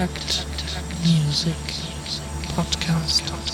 Detect Music Podcast.